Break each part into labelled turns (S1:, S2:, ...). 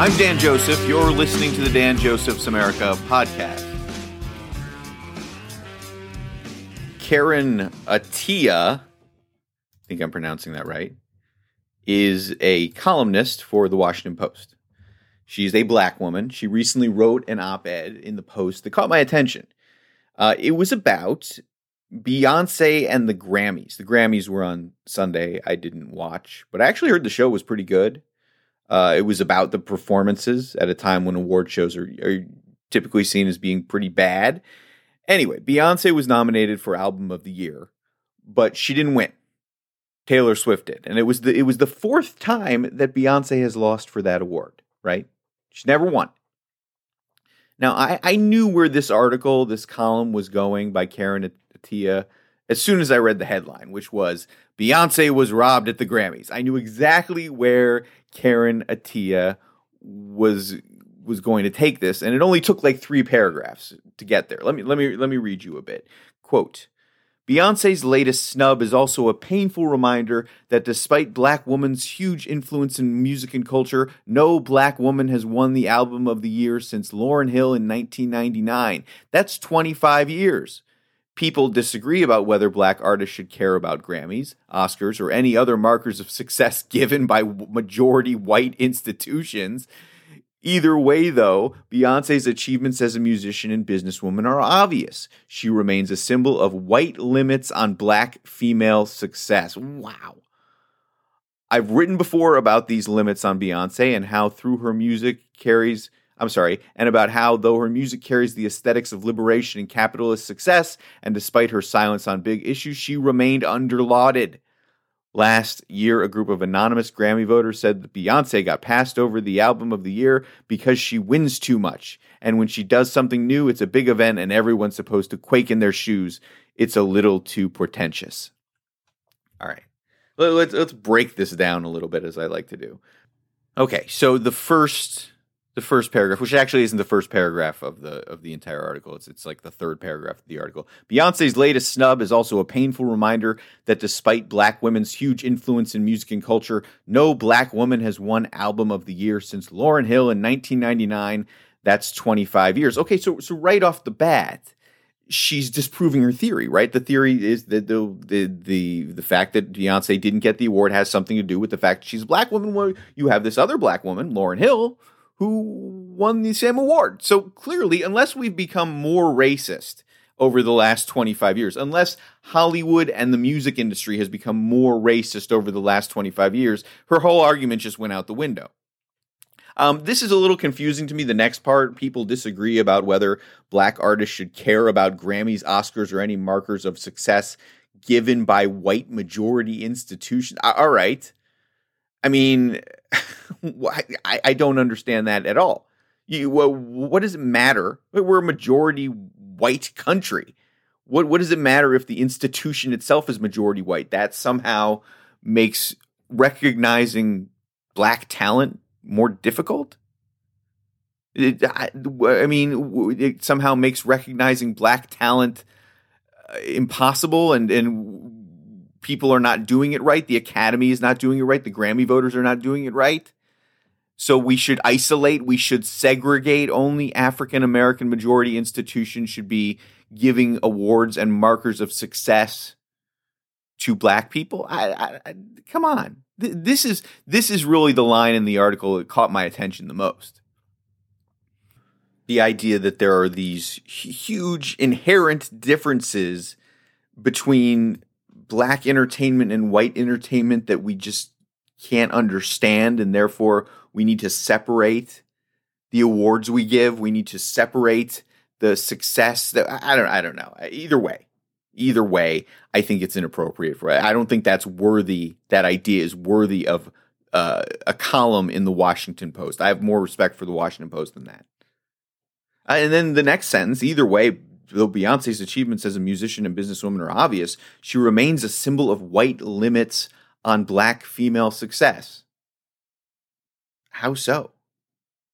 S1: I'm Dan Joseph. You're listening to the Dan Joseph's America podcast. Karen Attiah, I think I'm pronouncing that right, is a columnist for the Washington Post. She's a black woman. She recently wrote an op ed in the Post that caught my attention. Uh, it was about Beyonce and the Grammys. The Grammys were on Sunday. I didn't watch, but I actually heard the show was pretty good. Uh, it was about the performances at a time when award shows are, are typically seen as being pretty bad. Anyway, Beyonce was nominated for Album of the Year, but she didn't win. Taylor Swift did, and it was the it was the fourth time that Beyonce has lost for that award. Right? She never won. Now, I, I knew where this article, this column was going by Karen Attiah as soon as I read the headline, which was Beyonce was robbed at the Grammys. I knew exactly where Karen Attiah was was going to take this, and it only took like three paragraphs to get there. Let me let me let me read you a bit. Quote Beyonce's latest snub is also a painful reminder that despite black woman's huge influence in music and culture, no black woman has won the album of the year since Lauryn Hill in 1999. That's 25 years. People disagree about whether black artists should care about Grammys, Oscars, or any other markers of success given by majority white institutions. Either way, though, Beyonce's achievements as a musician and businesswoman are obvious. She remains a symbol of white limits on black female success. Wow. I've written before about these limits on Beyonce and how through her music carries I'm sorry, and about how, though her music carries the aesthetics of liberation and capitalist success, and despite her silence on big issues, she remained underlauded. Last year, a group of anonymous Grammy voters said that Beyonce got passed over the album of the year because she wins too much. And when she does something new, it's a big event and everyone's supposed to quake in their shoes. It's a little too pretentious. All right. Let's, let's break this down a little bit as I like to do. Okay, so the first the first paragraph, which actually isn't the first paragraph of the of the entire article. It's it's like the third paragraph of the article. Beyonce's latest snub is also a painful reminder that despite black women's huge influence in music and culture, no black woman has won album of the year since Lauryn Hill in 1999. That's 25 years. Okay, so so right off the bat, she's disproving her theory, right? The theory is that the the the the fact that Beyonce didn't get the award has something to do with the fact she's a black woman. Well, you have this other black woman, Lauryn Hill, who won the same award. So clearly, unless we've become more racist over the last 25 years, unless Hollywood and the music industry has become more racist over the last 25 years, her whole argument just went out the window. Um, this is a little confusing to me. The next part, people disagree about whether black artists should care about Grammys, Oscars, or any markers of success given by white majority institutions. All right. I mean, I, I don't understand that at all. You, well, what does it matter? We're a majority white country. What what does it matter if the institution itself is majority white? That somehow makes recognizing black talent more difficult. It, I, I, mean, it somehow makes recognizing black talent uh, impossible, and and people are not doing it right. The Academy is not doing it right. The Grammy voters are not doing it right. So we should isolate, we should segregate. Only African American majority institutions should be giving awards and markers of success to black people. I, I, I, come on, this is this is really the line in the article that caught my attention the most. The idea that there are these huge inherent differences between black entertainment and white entertainment that we just can't understand and therefore we need to separate the awards we give. We need to separate the success that i don't i don't know. Either way either way i think it's inappropriate for i don't think that's worthy that idea is worthy of uh, a column in the washington post. I have more respect for the washington post than that. Uh, and then the next sentence either way Though Beyonce's achievements as a musician and businesswoman are obvious, she remains a symbol of white limits on black female success. How so?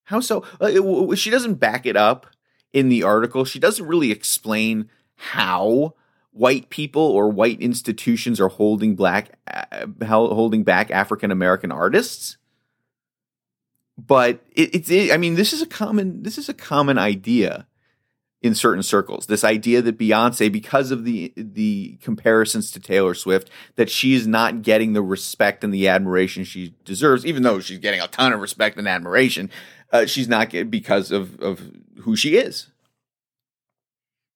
S1: How so? She doesn't back it up in the article. She doesn't really explain how white people or white institutions are holding black uh, holding back African American artists. but it, it's it, I mean this is a common this is a common idea in certain circles. This idea that Beyonce, because of the the comparisons to Taylor Swift, that she is not getting the respect and the admiration she deserves, even though she's getting a ton of respect and admiration. Uh, she's not getting because of of who she is.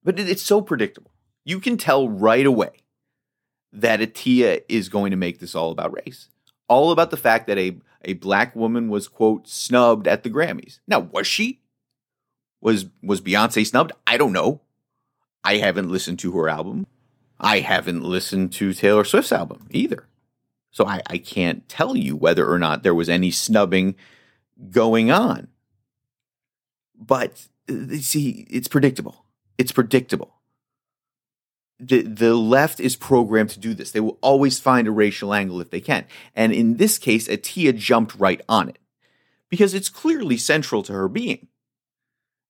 S1: But it, it's so predictable. You can tell right away that Attiah is going to make this all about race, all about the fact that a a black woman was quote snubbed at the Grammys. Now, was she? Was was Beyonce snubbed? I don't know. I haven't listened to her album. I haven't listened to Taylor Swift's album either. So I, I can't tell you whether or not there was any snubbing going on. But uh, see, it's predictable. It's predictable. The, the left is programmed to do this. They will always find a racial angle if they can. And in this case, Attiah jumped right on it because it's clearly central to her being.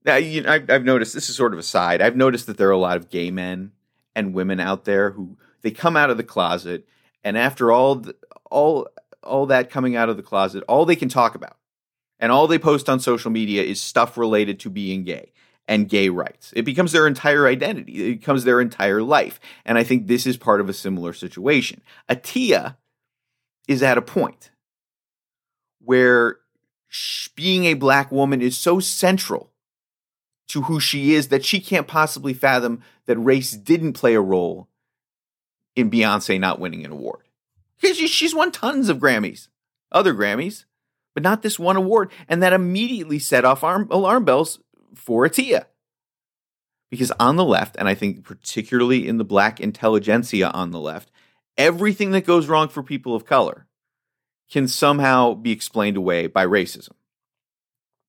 S1: Now, you know, I've, I've noticed this is sort of a side. I've noticed that there are a lot of gay men and women out there who they come out of the closet, and after all, the, all, all that coming out of the closet, all they can talk about and all they post on social media is stuff related to being gay and gay rights. It becomes their entire identity. It becomes their entire life. And I think this is part of a similar situation. Attiah is at a point where being a black woman is so central to who she is that she can't possibly fathom that race didn't play a role in Beyonce not winning an award. Because she's won tons of Grammys, other Grammys, but not this one award. And that immediately set off alarm bells for Attiah. Because on the left, and I think particularly in the black intelligentsia on the left, everything that goes wrong for people of color can somehow be explained away by racism.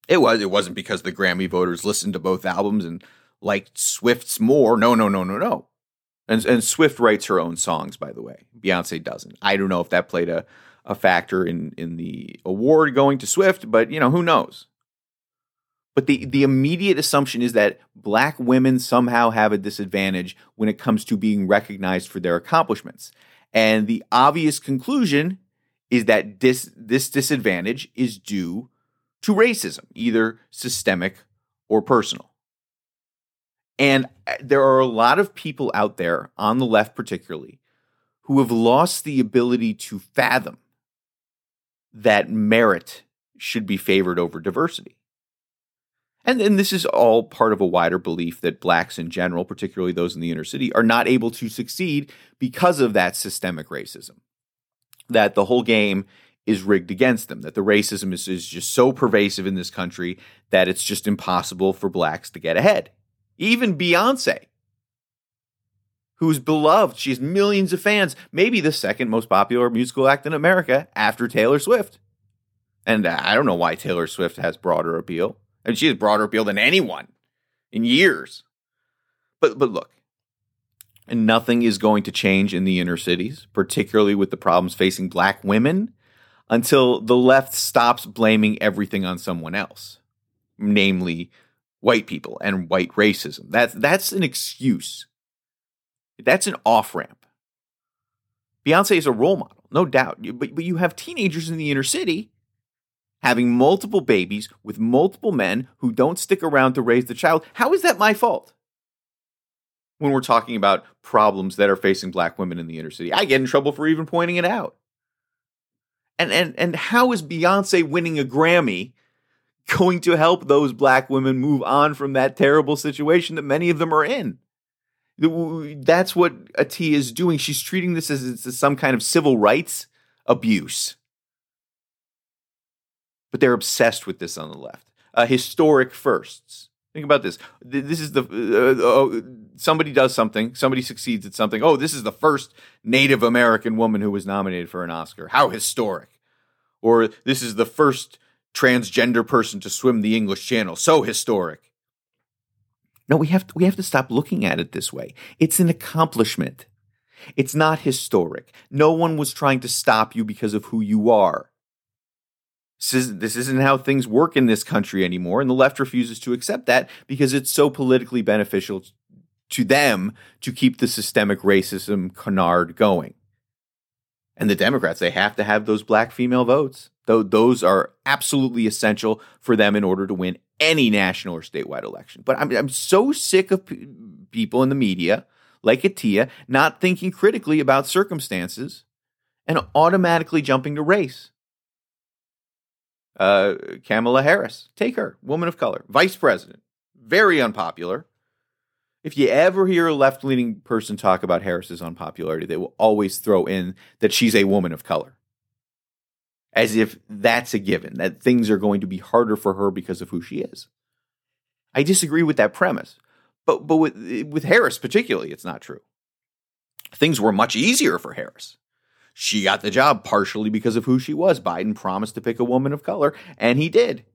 S1: It was. It wasn't because the Grammy voters listened to both albums and liked Swift's more. No, no, no, no, no. And and Swift writes her own songs, by the way. Beyonce doesn't. I don't know if that played a, a factor in in the award going to Swift, but you know who knows. But the the immediate assumption is that black women somehow have a disadvantage when it comes to being recognized for their accomplishments. And the obvious conclusion is that this this disadvantage is due to racism, either systemic or personal. And uh, there are a lot of people out there, on the left particularly, who have lost the ability to fathom that merit should be favored over diversity. And, and this is all part of a wider belief that blacks in general, particularly those in the inner city, are not able to succeed because of that systemic racism. That the whole game is rigged against them, that the racism is, is just so pervasive in this country that it's just impossible for blacks to get ahead. Even Beyonce, who's beloved, she has millions of fans, maybe the second most popular musical act in America after Taylor Swift. And I don't know why Taylor Swift has broader appeal. And she has broader appeal than anyone in years. But but look, and nothing is going to change in the inner cities, particularly with the problems facing black women until the left stops blaming everything on someone else, namely white people and white racism. That's that's an excuse. That's an off ramp. Beyonce is a role model, no doubt. But, but you have teenagers in the inner city having multiple babies with multiple men who don't stick around to raise the child. How is that my fault? When we're talking about problems that are facing black women in the inner city, I get in trouble for even pointing it out. And and and how is Beyonce winning a Grammy going to help those black women move on from that terrible situation that many of them are in? That's what Attiah is doing. She's treating this as, some kind of civil rights abuse. But they're obsessed with this on the left. Uh, historic firsts. Think about this. This is the uh, uh, somebody does something, somebody succeeds at something. Oh, this is the first Native American woman who was nominated for an Oscar. How historic! Or this is the first transgender person to swim the English Channel. So historic. No, we have to, we have to stop looking at it this way. It's an accomplishment. It's not historic. No one was trying to stop you because of who you are. This isn't how things work in this country anymore. And the left refuses to accept that because it's so politically beneficial to them to keep the systemic racism canard going. And the Democrats, they have to have those black female votes. Though those are absolutely essential for them in order to win any national or statewide election. But I'm, I'm so sick of p- people in the media like Attiah not thinking critically about circumstances and automatically jumping to race. Uh, Kamala Harris, take her, woman of color, vice president, very unpopular. If you ever hear a left leaning person talk about Harris's unpopularity, they will always throw in that she's a woman of color. As if that's a given, that things are going to be harder for her because of who she is. I disagree with that premise. But, but with, with Harris, particularly, it's not true. Things were much easier for Harris. She got the job partially because of who she was. Biden promised to pick a woman of color, and he did.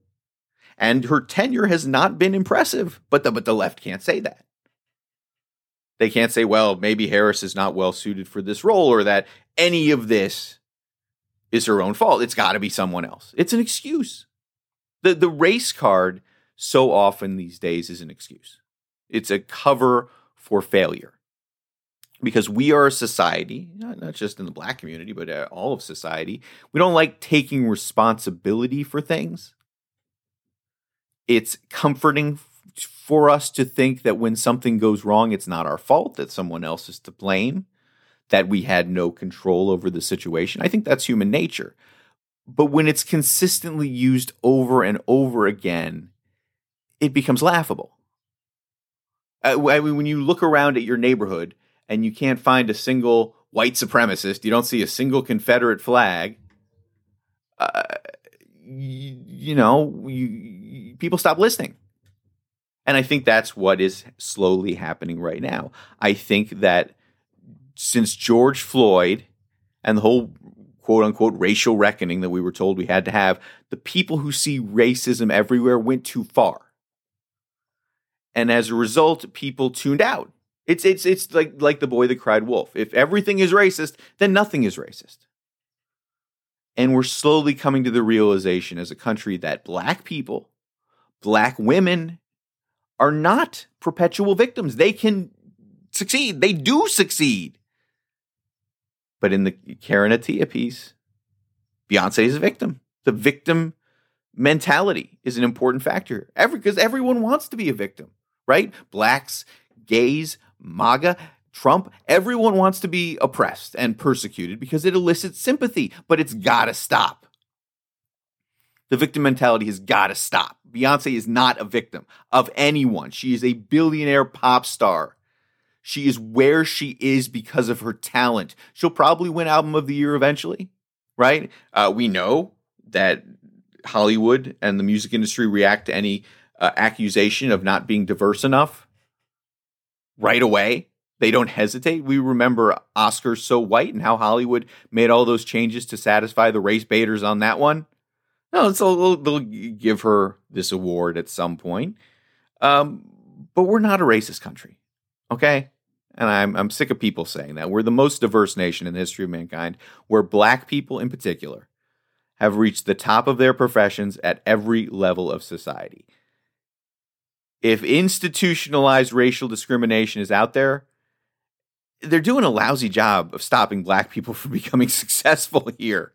S1: And her tenure has not been impressive, but the, but the left can't say that. They can't say, well, maybe Harris is not well suited for this role or that any of this is her own fault. It's got to be someone else. It's an excuse. The, the race card so often these days is an excuse, it's a cover for failure because we are a society, not, not just in the black community, but uh, all of society. We don't like taking responsibility for things. It's comforting for us to think that when something goes wrong, it's not our fault, that someone else is to blame, that we had no control over the situation. I think that's human nature. But when it's consistently used over and over again, it becomes laughable. I mean, when you look around at your neighborhood, and you can't find a single white supremacist, you don't see a single Confederate flag, uh, you, you, know, you, people stop listening. And I think that's what is slowly happening right now. I think that since George Floyd and the whole quote unquote racial reckoning that we were told we had to have, the people who see racism everywhere went too far. And as a result, people tuned out. It's it's it's like like the boy that cried wolf. If everything is racist, then nothing is racist. And we're slowly coming to the realization as a country that black people, black women are not perpetual victims. They can succeed. They do succeed. But in the Karen Attiah piece, Beyonce is a victim. The victim mentality is an important factor. Every because everyone wants to be a victim, right? Blacks, gays, MAGA, Trump, everyone wants to be oppressed and persecuted because it elicits sympathy, but it's got to stop. The victim mentality has got to stop. Beyonce is not a victim of anyone. She is a billionaire pop star. She is where she is because of her talent. She'll probably win Album of the Year eventually, right? Uh, we know that Hollywood and the music industry react to any uh, accusation of not being diverse enough right away. They don't hesitate. We remember Oscars So White and how Hollywood made all those changes to satisfy the race baiters on that one. No, so they'll, give her this award at some point. Um, but we're not a racist country, okay? And I'm I'm sick of people saying that we're the most diverse nation in the history of mankind, where black people in particular have reached the top of their professions at every level of society if institutionalized racial discrimination is out there, they're doing a lousy job of stopping black people from becoming successful here.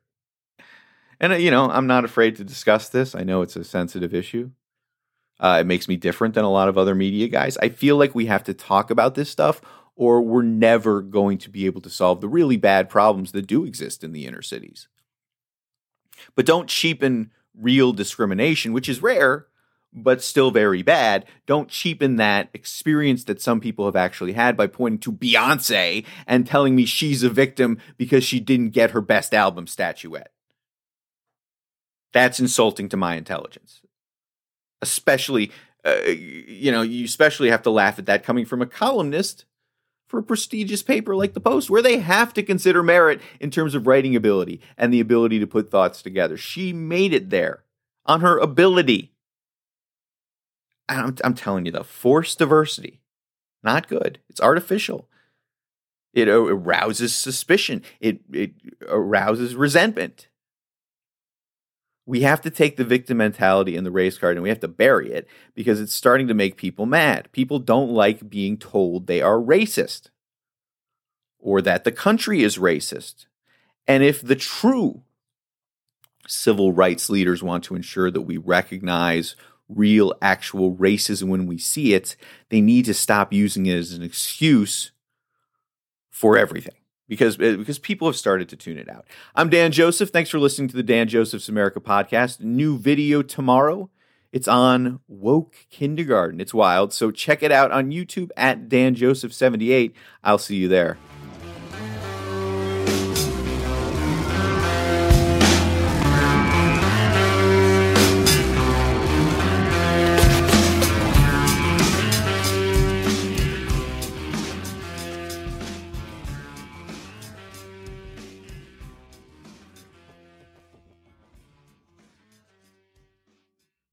S1: And, uh, you know, I'm not afraid to discuss this. I know it's a sensitive issue. Uh, it makes me different than a lot of other media guys. I feel like we have to talk about this stuff, or we're never going to be able to solve the really bad problems that do exist in the inner cities. But don't cheapen real discrimination, which is rare, but still very bad. Don't cheapen that experience that some people have actually had by pointing to Beyonce and telling me she's a victim because she didn't get her best album statuette. That's insulting to my intelligence. Especially, uh, you know, you especially have to laugh at that coming from a columnist for a prestigious paper like the Post, where they have to consider merit in terms of writing ability and the ability to put thoughts together. She made it there on her ability I'm, I'm telling you, the forced diversity, not good. It's artificial. It arouses suspicion. It it arouses resentment. We have to take the victim mentality in the race card and we have to bury it because it's starting to make people mad. People don't like being told they are racist or that the country is racist. And if the true civil rights leaders want to ensure that we recognize real, actual racism when we see it, they need to stop using it as an excuse for everything because uh, because people have started to tune it out. I'm Dan Joseph. Thanks for listening to the Dan Joseph's America podcast. New video tomorrow. It's on woke kindergarten. It's wild. So check it out on YouTube at Dan Joseph 78. I'll see you there.